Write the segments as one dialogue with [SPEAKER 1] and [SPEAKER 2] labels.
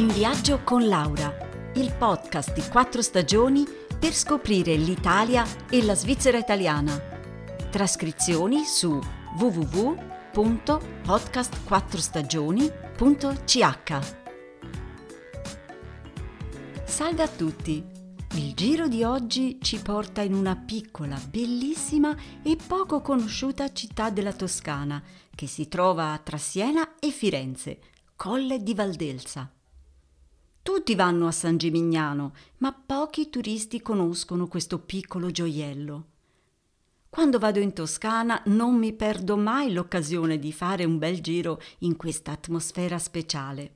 [SPEAKER 1] In viaggio con Laura, il podcast di quattro stagioni per scoprire l'Italia e la Svizzera italiana. Trascrizioni su www.podcastquattrostagioni.ch Salve a tutti! Il giro di oggi ci porta in una piccola, bellissima e poco conosciuta città della Toscana che si trova tra Siena e Firenze, Colle di Valdelsa. Tutti vanno a San Gimignano, ma pochi turisti conoscono questo piccolo gioiello. Quando vado in Toscana non mi perdo mai l'occasione di fare un bel giro in questa atmosfera speciale.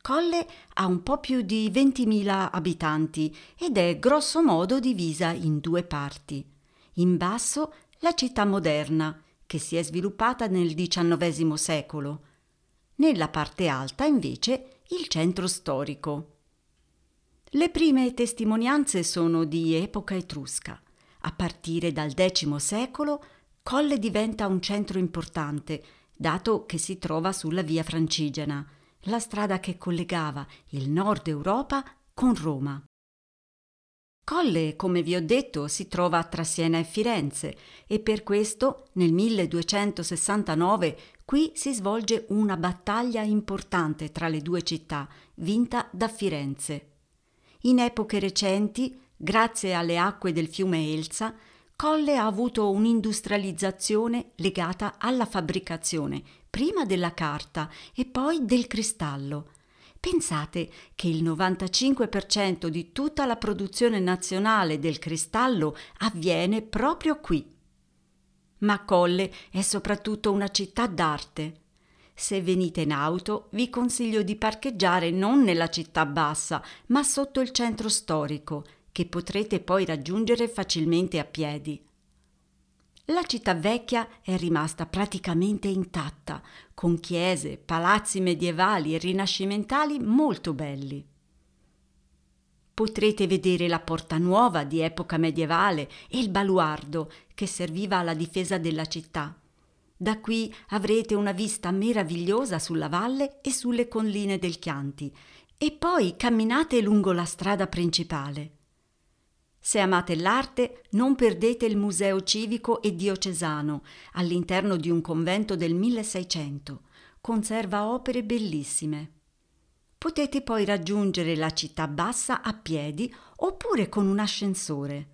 [SPEAKER 1] Colle ha un po' più di 20.000 abitanti ed è grosso modo divisa in due parti. In basso la città moderna, che si è sviluppata nel XIX secolo. Nella parte alta invece il centro storico. Le prime testimonianze sono di epoca etrusca. A partire dal X secolo, Colle diventa un centro importante, dato che si trova sulla via Francigena, la strada che collegava il nord Europa con Roma. Colle, come vi ho detto, si trova tra Siena e Firenze e per questo nel 1269 qui si svolge una battaglia importante tra le due città, vinta da Firenze. In epoche recenti, grazie alle acque del fiume Elsa, Colle ha avuto un'industrializzazione legata alla fabbricazione prima della carta e poi del cristallo Pensate che il 95% di tutta la produzione nazionale del cristallo avviene proprio qui. Ma Colle è soprattutto una città d'arte. Se venite in auto, vi consiglio di parcheggiare non nella città bassa, ma sotto il centro storico, che potrete poi raggiungere facilmente a piedi. La città vecchia è rimasta praticamente intatta, con chiese, palazzi medievali e rinascimentali molto belli. Potrete vedere la porta nuova di epoca medievale e il baluardo che serviva alla difesa della città. Da qui avrete una vista meravigliosa sulla valle e sulle colline del Chianti e poi camminate lungo la strada principale. Se amate l'arte, non perdete il Museo Civico e Diocesano, all'interno di un convento del 1600. Conserva opere bellissime. Potete poi raggiungere la città bassa a piedi oppure con un ascensore.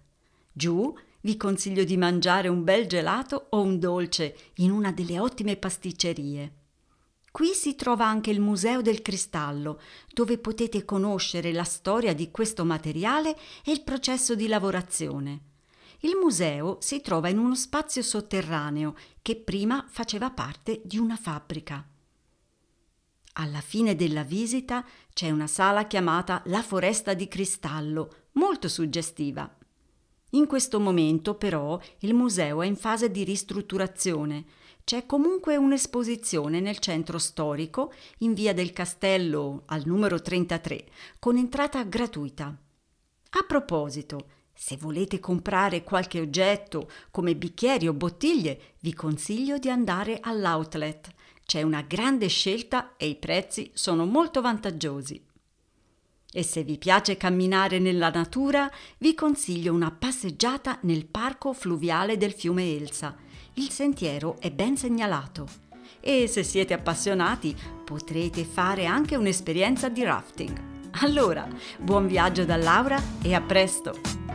[SPEAKER 1] Giù vi consiglio di mangiare un bel gelato o un dolce in una delle ottime pasticcerie. Qui si trova anche il Museo del Cristallo, dove potete conoscere la storia di questo materiale e il processo di lavorazione. Il museo si trova in uno spazio sotterraneo che prima faceva parte di una fabbrica. Alla fine della visita c'è una sala chiamata La Foresta di Cristallo, molto suggestiva. In questo momento però il museo è in fase di ristrutturazione c'è comunque un'esposizione nel centro storico in via del Castello al numero 33 con entrata gratuita. A proposito, se volete comprare qualche oggetto come bicchieri o bottiglie, vi consiglio di andare all'outlet. C'è una grande scelta e i prezzi sono molto vantaggiosi. E se vi piace camminare nella natura, vi consiglio una passeggiata nel parco fluviale del fiume Elsa il sentiero è ben segnalato e se siete appassionati potrete fare anche un'esperienza di rafting. Allora, buon viaggio da Laura e a presto!